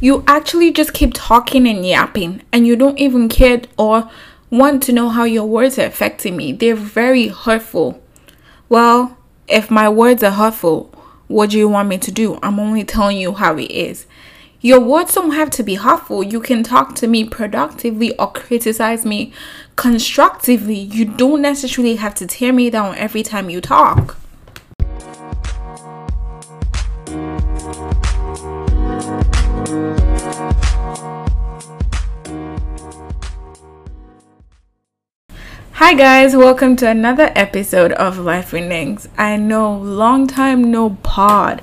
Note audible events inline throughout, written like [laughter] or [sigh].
you actually just keep talking and yapping and you don't even care or want to know how your words are affecting me. They're very hurtful. Well, if my words are hurtful, what do you want me to do? I'm only telling you how it is. Your words don't have to be hurtful. You can talk to me productively or criticize me constructively. You don't necessarily have to tear me down every time you talk. Hi guys, welcome to another episode of Life Winnings. I know, long time no pod.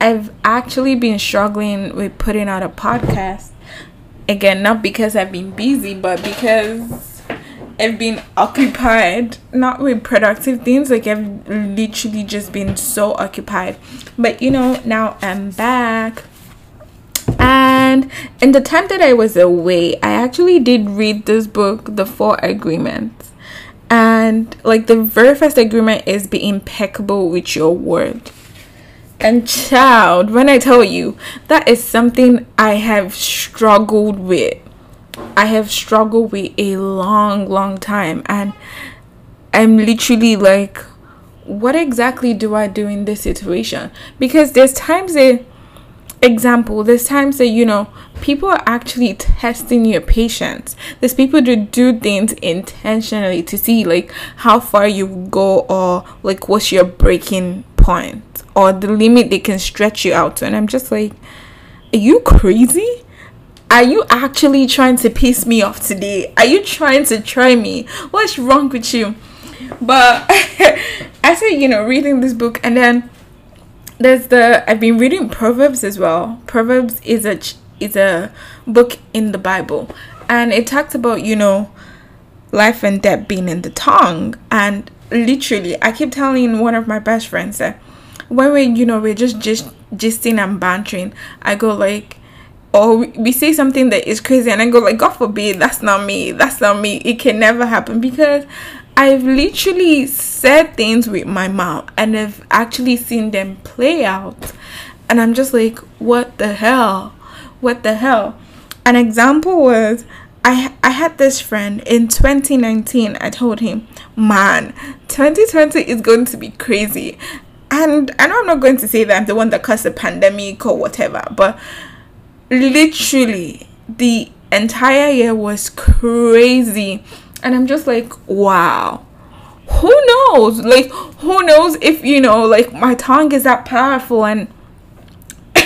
I've actually been struggling with putting out a podcast. Again, not because I've been busy, but because I've been occupied, not with productive things. Like I've literally just been so occupied. But you know, now I'm back. And in the time that I was away, I actually did read this book, The Four Agreements and like the very first agreement is be impeccable with your word. And child when i tell you that is something i have struggled with. I have struggled with a long long time. And i'm literally like what exactly do i do in this situation? Because there's times that example there's times that you know people are actually testing your patience. There's people to do things intentionally to see like how far you go or like what's your breaking point or the limit they can stretch you out to. And i'm just like are you crazy? Are you actually trying to piss me off today? Are you trying to try me? What's wrong with you? But [laughs] i said you know reading this book and then there's the I've been reading Proverbs as well. Proverbs is a is a book in the Bible, and it talks about you know life and death being in the tongue. And literally, I keep telling one of my best friends that when we you know we're just just gisting and bantering, I go like. Or we say something that is crazy, and I go like, God forbid, that's not me. That's not me. It can never happen because I've literally said things with my mouth and I've actually seen them play out. And I'm just like, what the hell? What the hell? An example was I I had this friend in 2019. I told him, "Man, 2020 is going to be crazy." And I know I'm not going to say that I'm the one that caused the pandemic or whatever, but literally the entire year was crazy and i'm just like wow who knows like who knows if you know like my tongue is that powerful and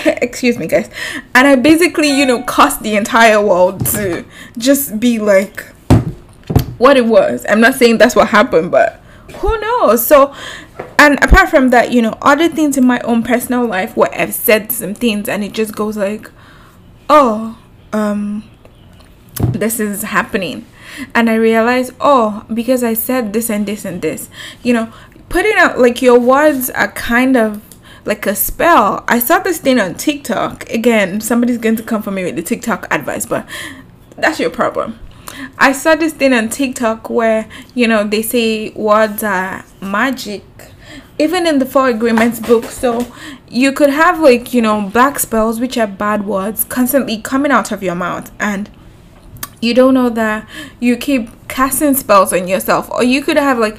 [laughs] excuse me guys. And i basically you know caused the entire world to just be like what it was. I'm not saying that's what happened but who knows? So and apart from that you know other things in my own personal life where i've said some things and it just goes like oh um this is happening. And I realized, oh, because I said this and this and this, you know, putting out like your words are kind of like a spell. I saw this thing on TikTok. Again, somebody's going to come for me with the TikTok advice, but that's your problem. I saw this thing on TikTok where, you know, they say words are magic. Even in the Four Agreements book, so you could have like, you know, black spells, which are bad words, constantly coming out of your mouth. And you don't know that you keep casting spells on yourself or you could have like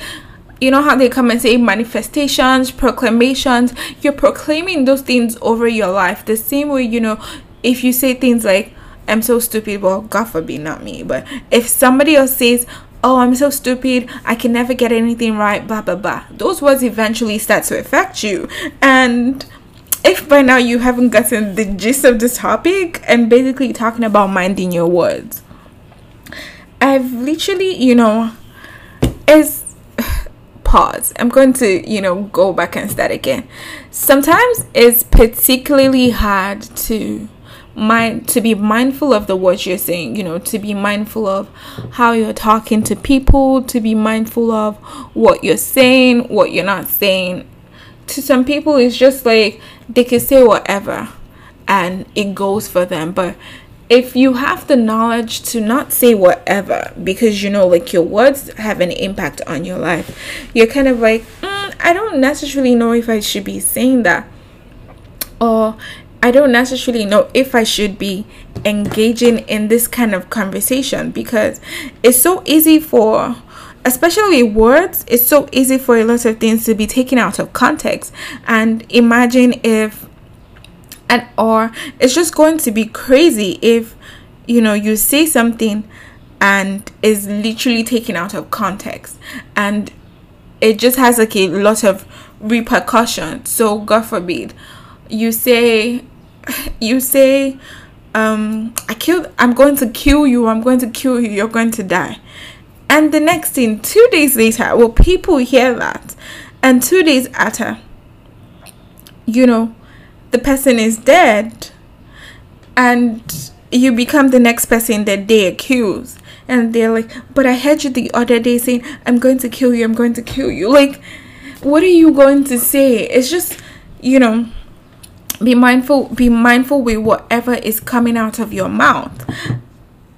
you know how they come and say manifestations proclamations? You're proclaiming those things over your life. The same way you know if you say things like i'm so stupid well god forbid not me. But if somebody else says oh i'm so stupid i can never get anything right blah blah blah those words eventually start to affect you. And if by now you haven't gotten the gist of this topic i'm basically talking about minding your words. I've literally, you know, is pause. I'm going to, you know, go back and start again. Sometimes it's particularly hard to mind to be mindful of the words you're saying, you know, to be mindful of how you're talking to people, to be mindful of what you're saying, what you're not saying. To some people it's just like they can say whatever and it goes for them, but if you have the knowledge to not say whatever because you know like your words have an impact on your life you're kind of like mm, i don't necessarily know if i should be saying that or I don't necessarily know if I should be engaging in this kind of conversation because it's so easy for especially words it's so easy for a lot of things to be taken out of context. And imagine if and or it's just going to be crazy if you know you say something and is literally taken out of context. And it just has like a lot of repercussion. So god forbid. You say [laughs] you say um i killed i'm going to kill you i'm going to kill you you're going to die. And the next thing two days later well people hear that. And two days after you know the person is dead and you become the next person that they accuse. And they're like but i heard you the other day saying i'm going to kill you i'm going to kill you like what are you going to say? It's just you know be mindful be mindful with whatever is coming out of your mouth.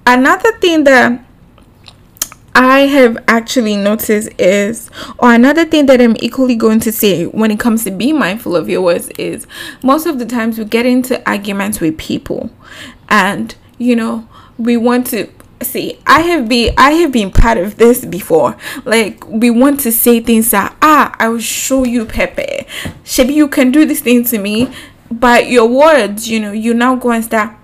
Another thing that I have actually noticed is, or another thing that I'm equally going to say when it comes to being mindful of your words is most of the times we get into arguments with people and, you know, we want to see i have been i have been part of this before. Like we want to say things that ah i will show you pepe. Maybe you can do this thing to me but your words you know you now go and start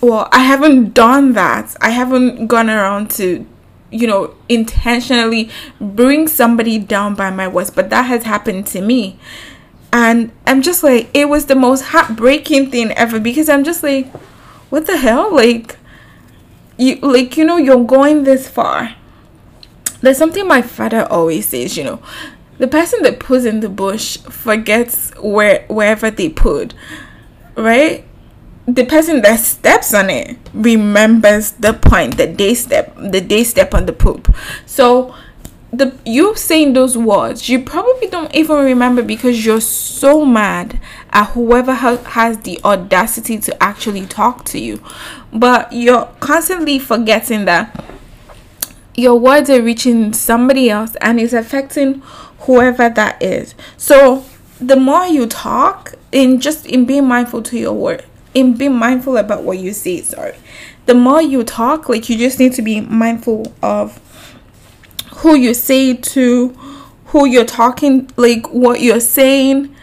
well i haven't done that. I haven't gone around to you know intentionally bring somebody down by my words but that has happened to me. And i'm just like it was the most heartbreaking thing ever because i'm just like what the hell? Like you like you know you're going this far. There's something my father always says you know the person that puts in the bush forgets where wherever they put right the person that steps on it remembers the point that they step the they step on the poop. So the you saying those words you probably don't even remember because you're so mad at whoever ha- has the audacity to actually talk to you. But you're constantly forgetting that your words are reaching somebody else and it's affecting whoever that is. So the more you talk in just in being mindful to your word in being mindful about what you say sorry the more you talk like you just need to be mindful of who you say to who you're talking like what you're saying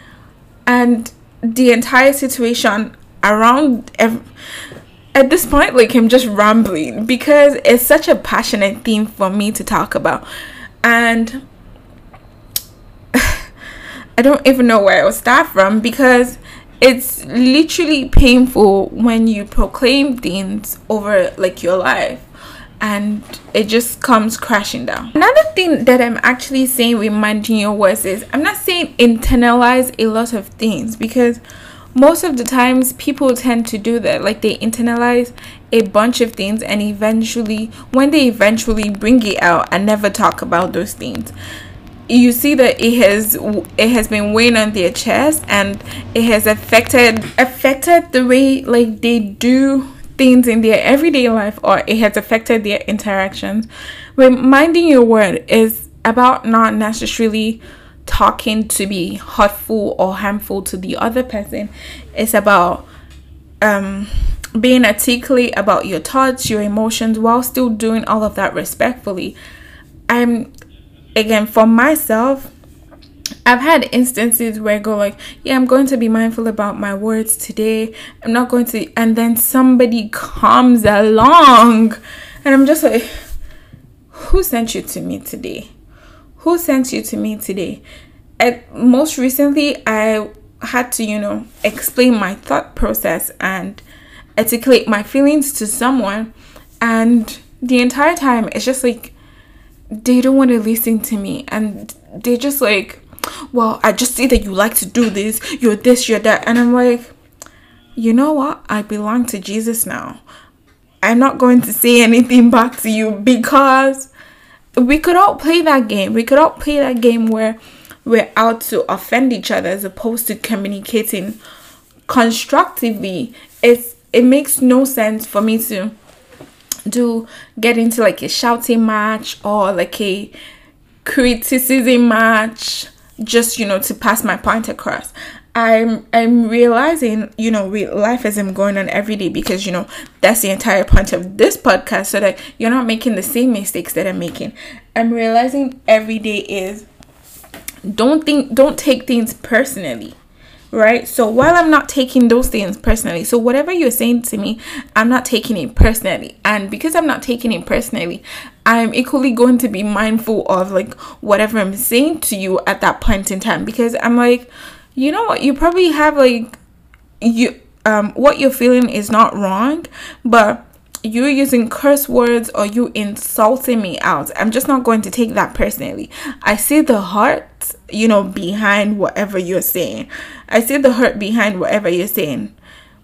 and the entire situation around ev- at this point like i'm just rambling because it's such a passionate theme for me to talk about. And [sighs] i don't even know where i'll start from because it's literally painful when you proclaim things over like your life and it just comes crashing down. Another thing that I'm actually saying with minding your words is I'm not saying internalize a lot of things because most of the times people tend to do that like they internalize a bunch of things and eventually when they eventually bring it out and never talk about those things you see that it has it has been weighing on their chest and it has affected affected the way like they do things in their everyday life or it has affected their interactions. Reminding your word is about not necessarily talking to be hurtful or harmful to the other person. It's about um being articulate about your thoughts your emotions while still doing all of that respectfully. I'm again for myself I've had instances where I go like, yeah, I'm going to be mindful about my words today. I'm not going to and then somebody comes along and I'm just like, who sent you to me today? Who sent you to me today? And most recently I had to, you know, explain my thought process and articulate my feelings to someone and the entire time it's just like they don't want to listen to me and they just like well i just see that you like to do this you're this you're that and i'm like you know what? I belong to jesus now. I'm not going to say anything back to you because we could all play that game. We could all play that game where we're out to offend each other as opposed to communicating constructively. It's it makes no sense for me to do get into like a shouting match or like a criticism match just you know to pass my point across I'm I'm realizing, you know, life isn't going on every day because you know that's the entire point of this podcast, so that you're not making the same mistakes that I'm making. I'm realizing every day is don't think don't take things personally right? So while i'm not taking those things personally so whatever you're saying to me i'm not taking it personally. And because i'm not taking it personally i'm equally going to be mindful of like whatever i'm saying to you at that point in time. Because i'm like you know what? You probably have like you um what you're feeling is not wrong but you using curse words or you insulting me out. I'm just not going to take that personally. I see the heart you know behind whatever you're saying i see the hurt behind whatever you're saying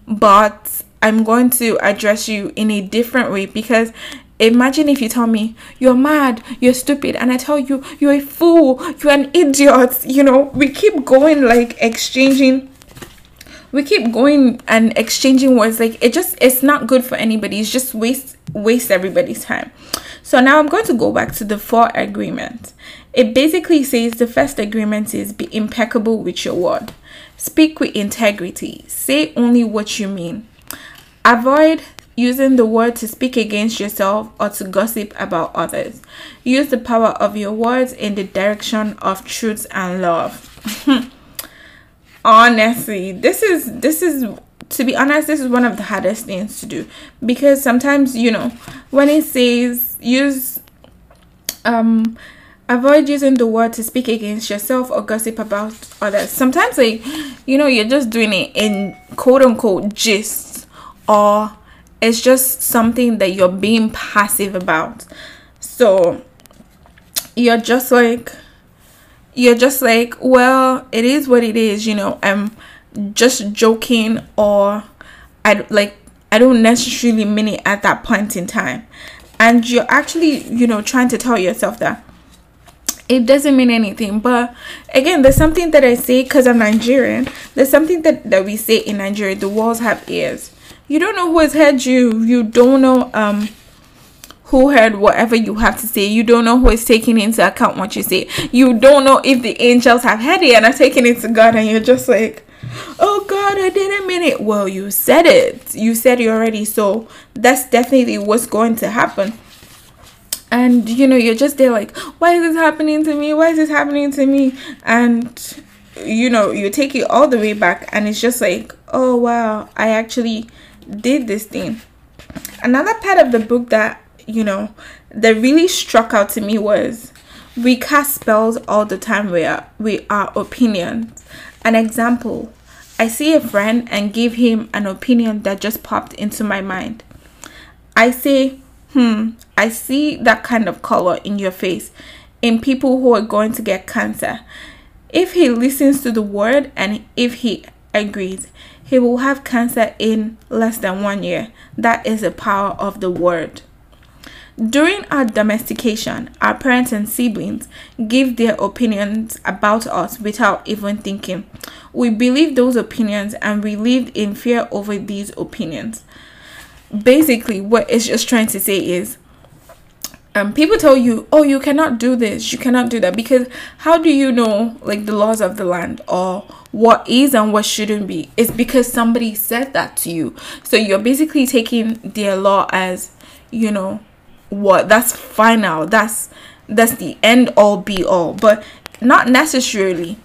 but i'm going to address you in a different way because imagine if you tell me you're mad you're stupid and i tell you you're a fool you're an idiot you know we keep going like exchanging we keep going and exchanging words like it just it's not good for anybody it's just waste waste everybody's time. So now i'm going to go back to the four agreements. It basically says the first agreement is be impeccable with your word speak with integrity. Say only what you mean. Avoid using the word to speak against yourself or to gossip about others. Use the power of your words in the direction of truth and love. [laughs] Honestly this is this is to be honest this is one of the hardest things to do. Because sometimes you know when it says use um avoid using the word to speak against yourself or gossip about others sometimes like you know you're just doing it in quote unquote gist or it's just something that you're being passive about so you're just like you're just like, well, it is what it is, you know, I'm just joking or I like I don't necessarily mean it at that point in time. And you're actually, you know, trying to tell yourself that it doesn't mean anything. But again, there's something that I say because I'm Nigerian. There's something that, that we say in Nigeria the walls have ears. You don't know who has heard you. You don't know um who heard whatever you have to say. You don't know who is taking into account what you say. You don't know if the angels have heard it and are taking it to God, and you're just like, oh God, I didn't mean it. Well, you said it. You said it already. So that's definitely what's going to happen. And you know, you're just there like, why is this happening to me? Why is this happening to me? And you know, you take it all the way back, and it's just like, oh wow, I actually did this thing. Another part of the book that you know, that really struck out to me was we cast spells all the time with our, with our opinions. An example, I see a friend and give him an opinion that just popped into my mind. I say, hmm, I see that kind of color in your face in people who are going to get cancer. If he listens to the word and if he agrees, he will have cancer in less than one year. That is the power of the word. During our domestication, our parents and siblings give their opinions about us without even thinking. We believe those opinions and we lived in fear over these opinions. Basically, what it's just trying to say is um, people tell you, oh, you cannot do this, you cannot do that, because how do you know like the laws of the land or what is and what shouldn't be? It's because somebody said that to you. So you're basically taking their law as, you know, what that's final that's that's the end all be all but not necessarily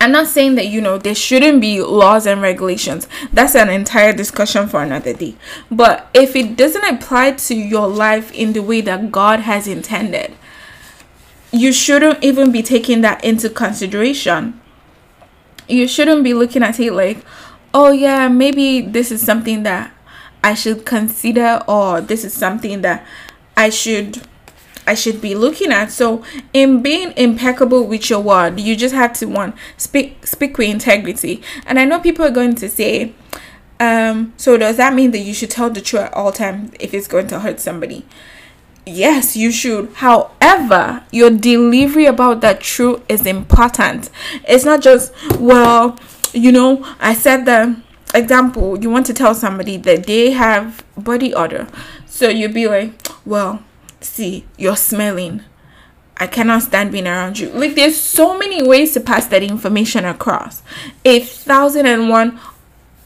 i'm not saying that you know there shouldn't be laws and regulations. That's an entire discussion for another day. But if it doesn't apply to your life in the way that god has intended you shouldn't even be taking that into consideration. You shouldn't be looking at it like oh yeah maybe this is something that I should consider or this is something that I should I should be looking at. So in being impeccable with your word, you just have to one speak speak with integrity. And I know people are going to say, um, so does that mean that you should tell the truth at all times if it's going to hurt somebody? Yes, you should. However, your delivery about that truth is important. It's not just, well, you know, I said that example, you want to tell somebody that they have body odor. So you'll be like, well, see, you're smelling. I cannot stand being around you. Like there's so many ways to pass that information across. A thousand and one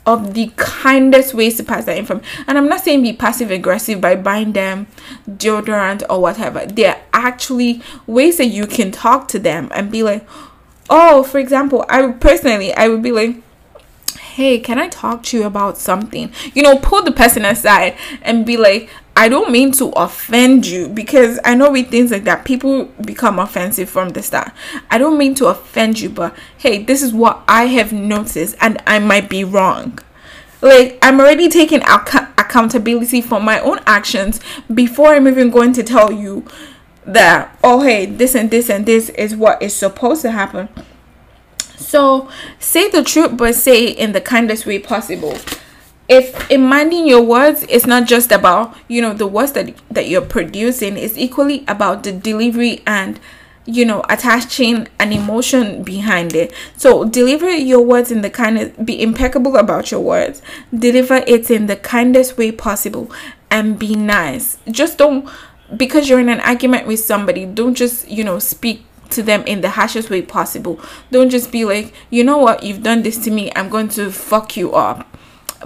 of the kindest ways to pass that information. And I'm not saying be passive aggressive by buying them deodorant or whatever. There are actually ways that you can talk to them and be like, oh, for example, I personally I would be like, hey, can I talk to you about something? You know, pull the person aside and be like, I don't mean to offend you because I know with things like that, people become offensive from the start. I don't mean to offend you, but hey, this is what I have noticed and I might be wrong. Like, I'm already taking ac- accountability for my own actions before I'm even going to tell you that, oh, hey, this and this and this is what is supposed to happen. So, say the truth, but say it in the kindest way possible if in minding your words it's not just about you know the words that that you're producing. It's equally about the delivery and you know attaching an emotion behind it. So deliver your words in the kind of be impeccable about your words. Deliver it in the kindest way possible and be nice. Just don't because you're in an argument with somebody don't just you know speak to them in the harshest way possible. Don't just be like you know what? You've done this to me. I'm going to fuck you up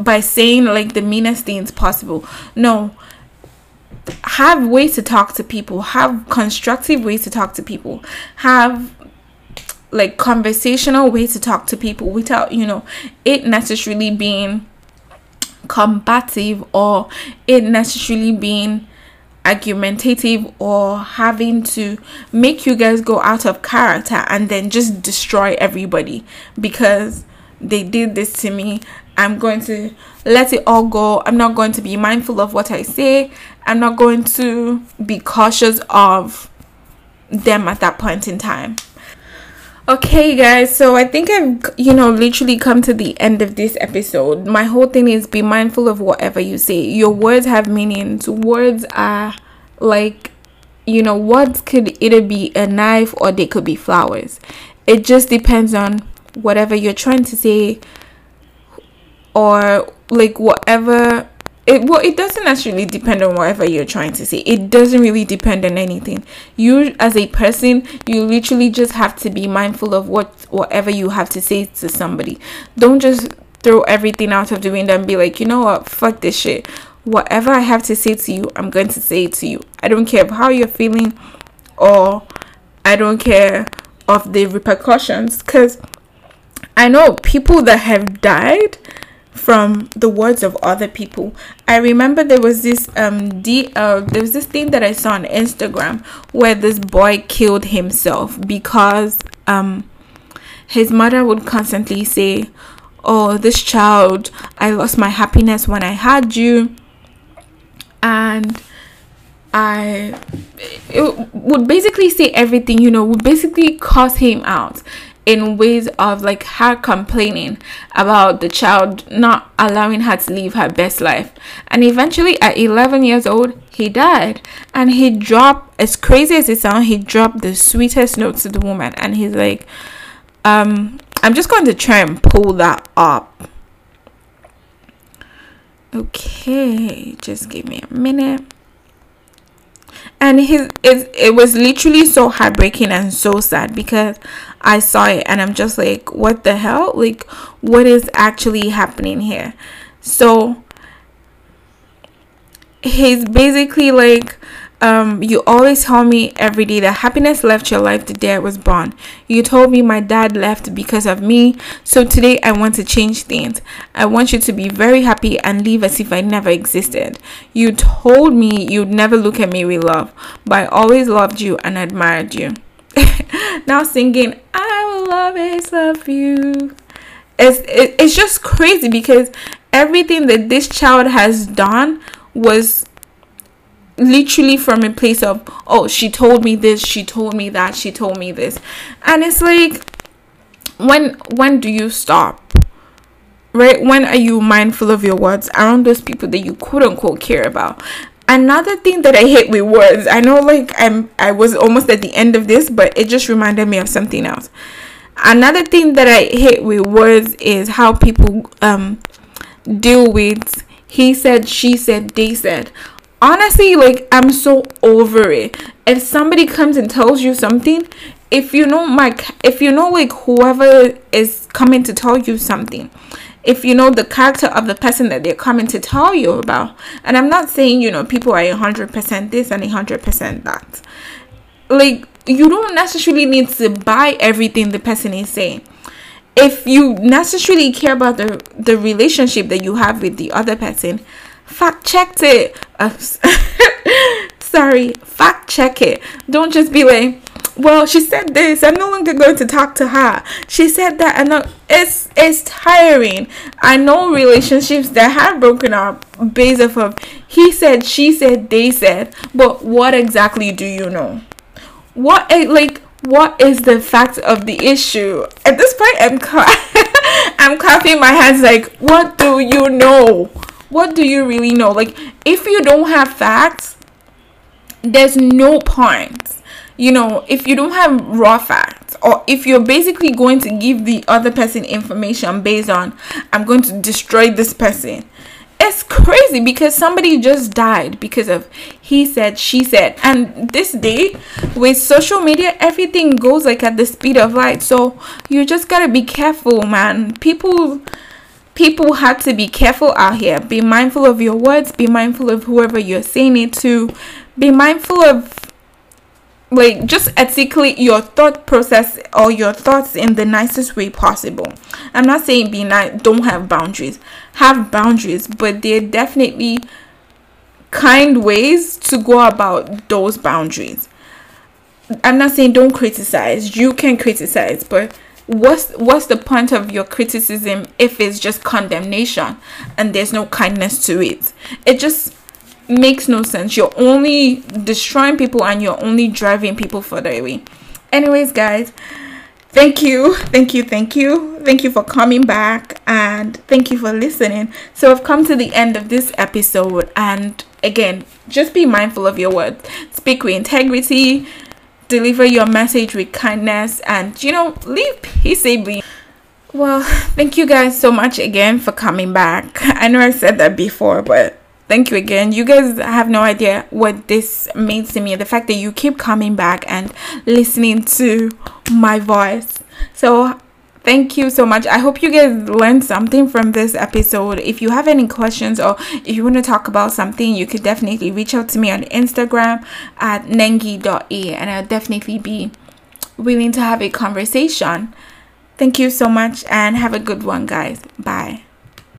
by saying like the meanest things possible. No. Have ways to talk to people. Have constructive ways to talk to people. Have like conversational ways to talk to people without, you know, it necessarily being combative or it necessarily being argumentative or having to make you guys go out of character and then just destroy everybody because they did this to me I'm going to let it all go. I'm not going to be mindful of what I say. I'm not going to be cautious of them at that point in time. Okay, guys, so I think I've, you know, literally come to the end of this episode. My whole thing is be mindful of whatever you say. Your words have meanings. Words are like, you know, words could either be a knife or they could be flowers. It just depends on whatever you're trying to say or like whatever it well it doesn't actually depend on whatever you're trying to say. It doesn't really depend on anything. You as a person you literally just have to be mindful of what whatever you have to say to somebody. Don't just throw everything out of the window and be like you know what? Fuck this shit. Whatever i have to say to you i'm going to say to you. I don't care how you're feeling or i don't care of the repercussions. Because i know people that have died from the words of other people. I remember there was this um D uh there was this thing that I saw on Instagram where this boy killed himself because um his mother would constantly say, "Oh, this child, I lost my happiness when I had you." And I would basically say everything, you know, would basically cause him out in ways of like her complaining about the child not allowing her to live her best life. And eventually, at 11 years old, he died. And he dropped, as crazy as it sounds, he dropped the sweetest note to the woman. And he's like, um, I'm just going to try and pull that up. Okay, just give me a minute and his it, it was literally so heartbreaking and so sad because i saw it and i'm just like what the hell? Like what is actually happening here? So he's basically like um, you always tell me every day that happiness left your life the day I was born. You told me my dad left because of me. So today I want to change things. I want you to be very happy and live as if I never existed. You told me you'd never look at me with love, but I always loved you and admired you. [laughs] now singing, I will always love you. It's, it, it's just crazy because everything that this child has done was literally from a place of oh she told me this she told me that she told me this. And it's like when when do you stop? Right? When are you mindful of your words around those people that you quote unquote care about? Another thing that i hate with words i know like i'm i was almost at the end of this but it just reminded me of something else. Another thing that i hate with words is how people um deal with he said she said they said honestly like i'm so over it. If somebody comes and tells you something if you know my if you know like whoever is coming to tell you something if you know the character of the person that they're coming to tell you about and i'm not saying you know people are 100% this and 100% that. Like you don't necessarily need to buy everything the person is saying. If you necessarily care about the the relationship that you have with the other person fact checked it. [laughs] Sorry fact check it. Don't just be like well she said this. I'm no longer going to talk to her. She said that and it's it's tiring. I know relationships that have broken up based off of he said she said they said. But what exactly do you know? What like what is the fact of the issue? At this point i'm [laughs] i'm clapping my hands like what do you know what do you really know? Like, if you don't have facts, there's no point. You know, if you don't have raw facts, or if you're basically going to give the other person information based on, I'm going to destroy this person, it's crazy because somebody just died because of he said, she said. And this day, with social media, everything goes like at the speed of light. So you just gotta be careful, man. People people have to be careful out here. Be mindful of your words, be mindful of whoever you're saying it to, be mindful of like just ethically your thought process or your thoughts in the nicest way possible. I'm not saying be nice, don't have boundaries. Have boundaries, but there are definitely kind ways to go about those boundaries. I'm not saying don't criticize. You can criticize, but what's what's the point of your criticism if it's just condemnation and there's no kindness to it? It just makes no sense. You're only destroying people and you're only driving people further away. Anyways guys thank you thank you thank you. Thank you for coming back and thank you for listening. So i've come to the end of this episode and again just be mindful of your words. Speak with integrity deliver your message with kindness and you know live peaceably. Well thank you guys so much again for coming back. I know i said that before but thank you again. You guys have no idea what this means to me the fact that you keep coming back and listening to my voice. So thank you so much. I hope you guys learned something from this episode. If you have any questions or if you want to talk about something you could definitely reach out to me on instagram at nengi.e and i'll definitely be willing to have a conversation. Thank you so much and have a good one guys. Bye